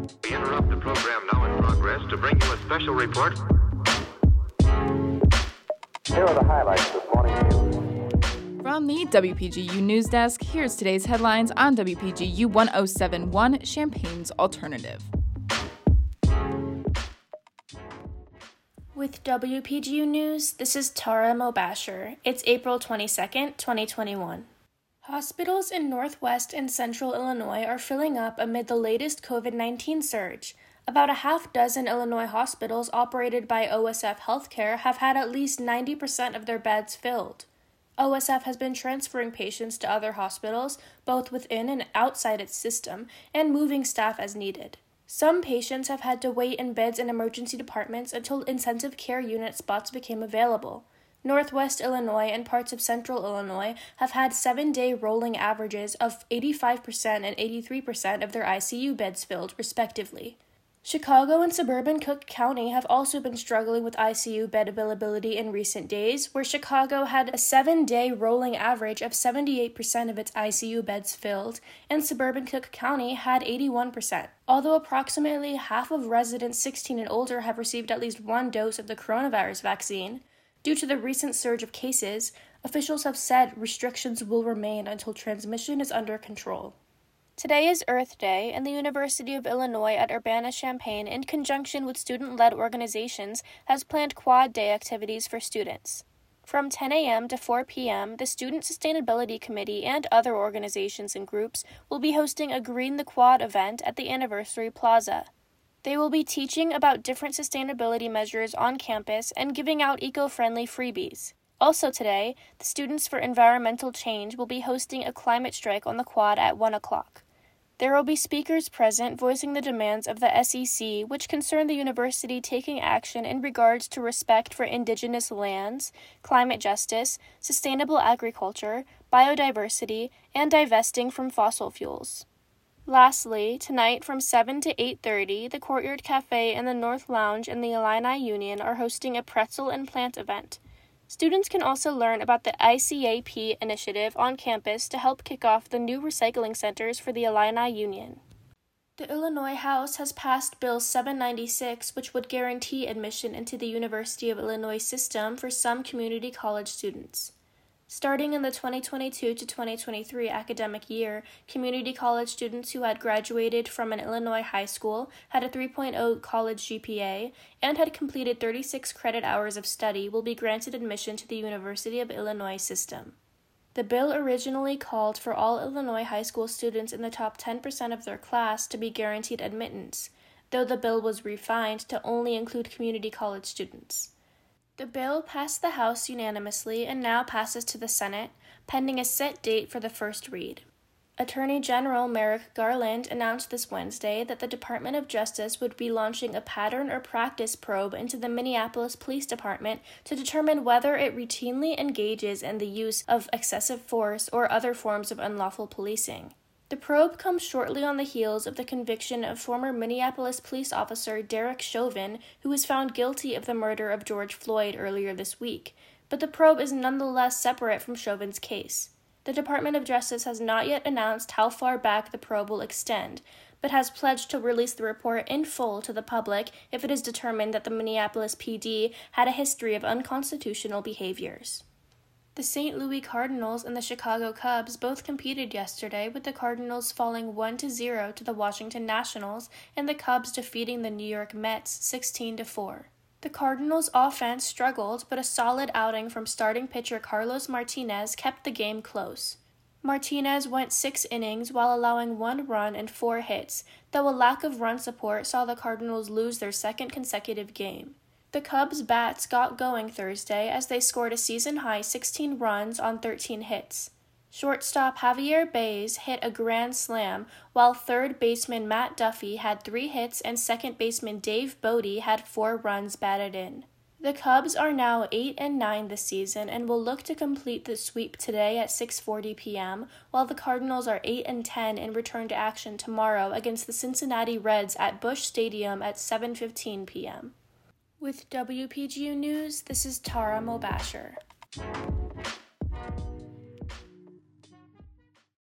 We interrupt the program now in progress to bring you a special report. Here are the highlights this morning's news. From the WPGU News Desk, here's today's headlines on WPGU 1071 Champaign's Alternative. With WPGU News, this is Tara Mobasher. It's April 22nd, 2021. Hospitals in Northwest and Central Illinois are filling up amid the latest COVID 19 surge. About a half dozen Illinois hospitals operated by OSF Healthcare have had at least 90% of their beds filled. OSF has been transferring patients to other hospitals, both within and outside its system, and moving staff as needed. Some patients have had to wait in beds in emergency departments until intensive care unit spots became available. Northwest Illinois and parts of central Illinois have had seven day rolling averages of 85% and 83% of their ICU beds filled, respectively. Chicago and suburban Cook County have also been struggling with ICU bed availability in recent days, where Chicago had a seven day rolling average of 78% of its ICU beds filled, and suburban Cook County had 81%. Although approximately half of residents 16 and older have received at least one dose of the coronavirus vaccine, due to the recent surge of cases, officials have said restrictions will remain until transmission is under control. Today is Earth Day, and the University of Illinois at Urbana Champaign, in conjunction with student led organizations, has planned quad day activities for students. From 10 a.m. to 4 p.m., the Student Sustainability Committee and other organizations and groups will be hosting a Green the Quad event at the Anniversary Plaza. They will be teaching about different sustainability measures on campus and giving out eco friendly freebies. Also, today, the Students for Environmental Change will be hosting a climate strike on the quad at 1 o'clock. There will be speakers present voicing the demands of the SEC, which concern the university taking action in regards to respect for indigenous lands, climate justice, sustainable agriculture, biodiversity, and divesting from fossil fuels. Lastly, tonight from 7 to 8:30, the Courtyard Cafe and the North Lounge and the Illini Union are hosting a pretzel and plant event. Students can also learn about the ICAP initiative on campus to help kick off the new recycling centers for the Illini Union. The Illinois House has passed Bill 796, which would guarantee admission into the University of Illinois system for some community college students. Starting in the 2022 to 2023 academic year, community college students who had graduated from an Illinois high school, had a 3.0 college GPA, and had completed 36 credit hours of study will be granted admission to the University of Illinois system. The bill originally called for all Illinois high school students in the top 10% of their class to be guaranteed admittance, though the bill was refined to only include community college students. The bill passed the House unanimously and now passes to the Senate, pending a set date for the first read. Attorney General Merrick Garland announced this Wednesday that the Department of Justice would be launching a pattern or practice probe into the Minneapolis Police Department to determine whether it routinely engages in the use of excessive force or other forms of unlawful policing. The probe comes shortly on the heels of the conviction of former Minneapolis police officer Derek Chauvin, who was found guilty of the murder of George Floyd earlier this week. But the probe is nonetheless separate from Chauvin's case. The Department of Justice has not yet announced how far back the probe will extend, but has pledged to release the report in full to the public if it is determined that the Minneapolis PD had a history of unconstitutional behaviors. The St. Louis Cardinals and the Chicago Cubs both competed yesterday, with the Cardinals falling 1 0 to the Washington Nationals and the Cubs defeating the New York Mets 16 4. The Cardinals' offense struggled, but a solid outing from starting pitcher Carlos Martinez kept the game close. Martinez went six innings while allowing one run and four hits, though a lack of run support saw the Cardinals lose their second consecutive game. The Cubs' bats got going Thursday as they scored a season high 16 runs on 13 hits. Shortstop Javier Baez hit a grand slam, while third baseman Matt Duffy had three hits and second baseman Dave Bote had four runs batted in. The Cubs are now 8 and 9 this season and will look to complete the sweep today at 6:40 p.m., while the Cardinals are 8 and 10 and return to action tomorrow against the Cincinnati Reds at Busch Stadium at 7:15 p.m. With WPGU News, this is Tara Mobasher.